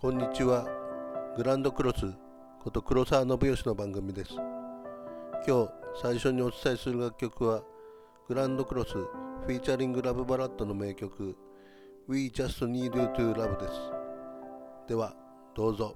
こんにちは。グランドクロスこと黒沢信義の番組です。今日最初にお伝えする楽曲はグランドクロスフィーチャリングラブバラッドの名曲 We Just Need You to Love です。ではどうぞ。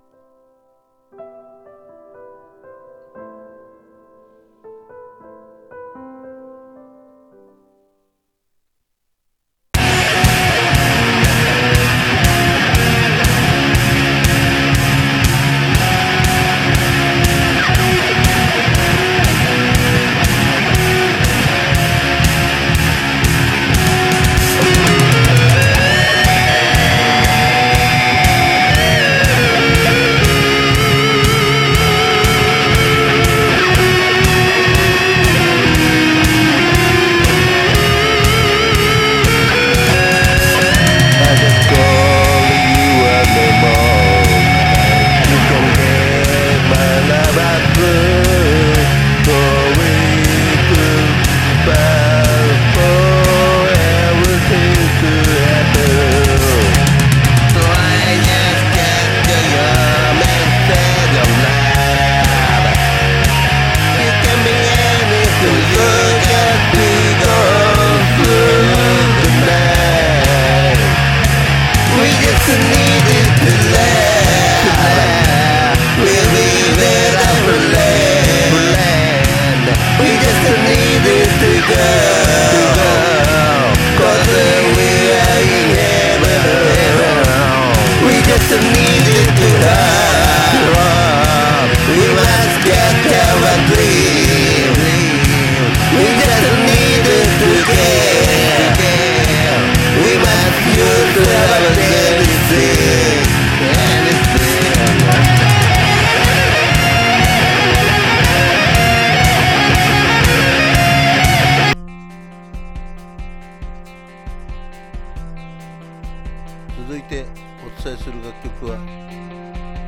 続いてお伝えする楽曲は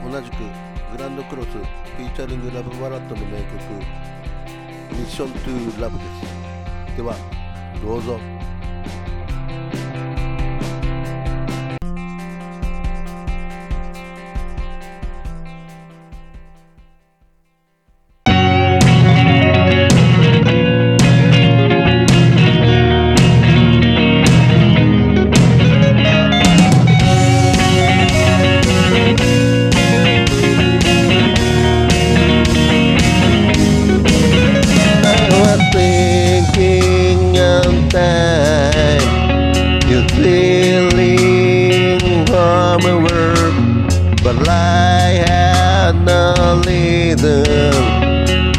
同じくグランドクロスフィーチャリングラブバラットの名曲ミッショントゥラブです。ではどうぞ。common word, but I had no reason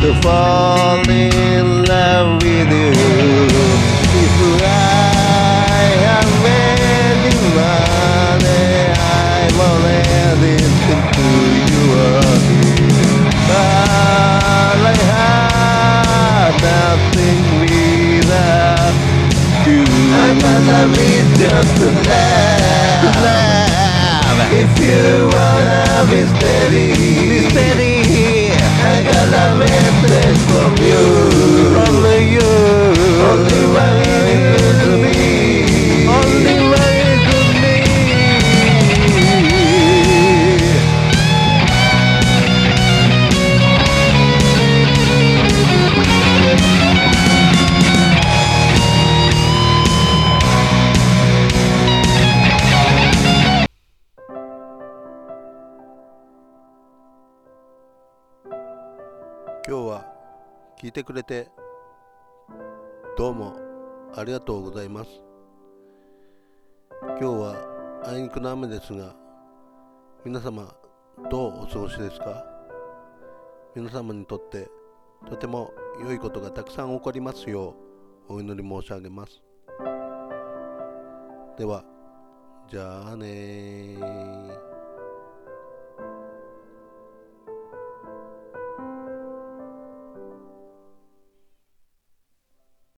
to fall in love with you. If I have I'm you again. But I nothing without you. I'm to just laugh. If you wanna be steady, be steady. I gotta 今日は聞いてくれてどうもありがとうございます。今日はあいにくの雨ですが皆様どうお過ごしですか？皆様にとってとても良いことがたくさん起こりますようお祈り申し上げます。ではじゃあね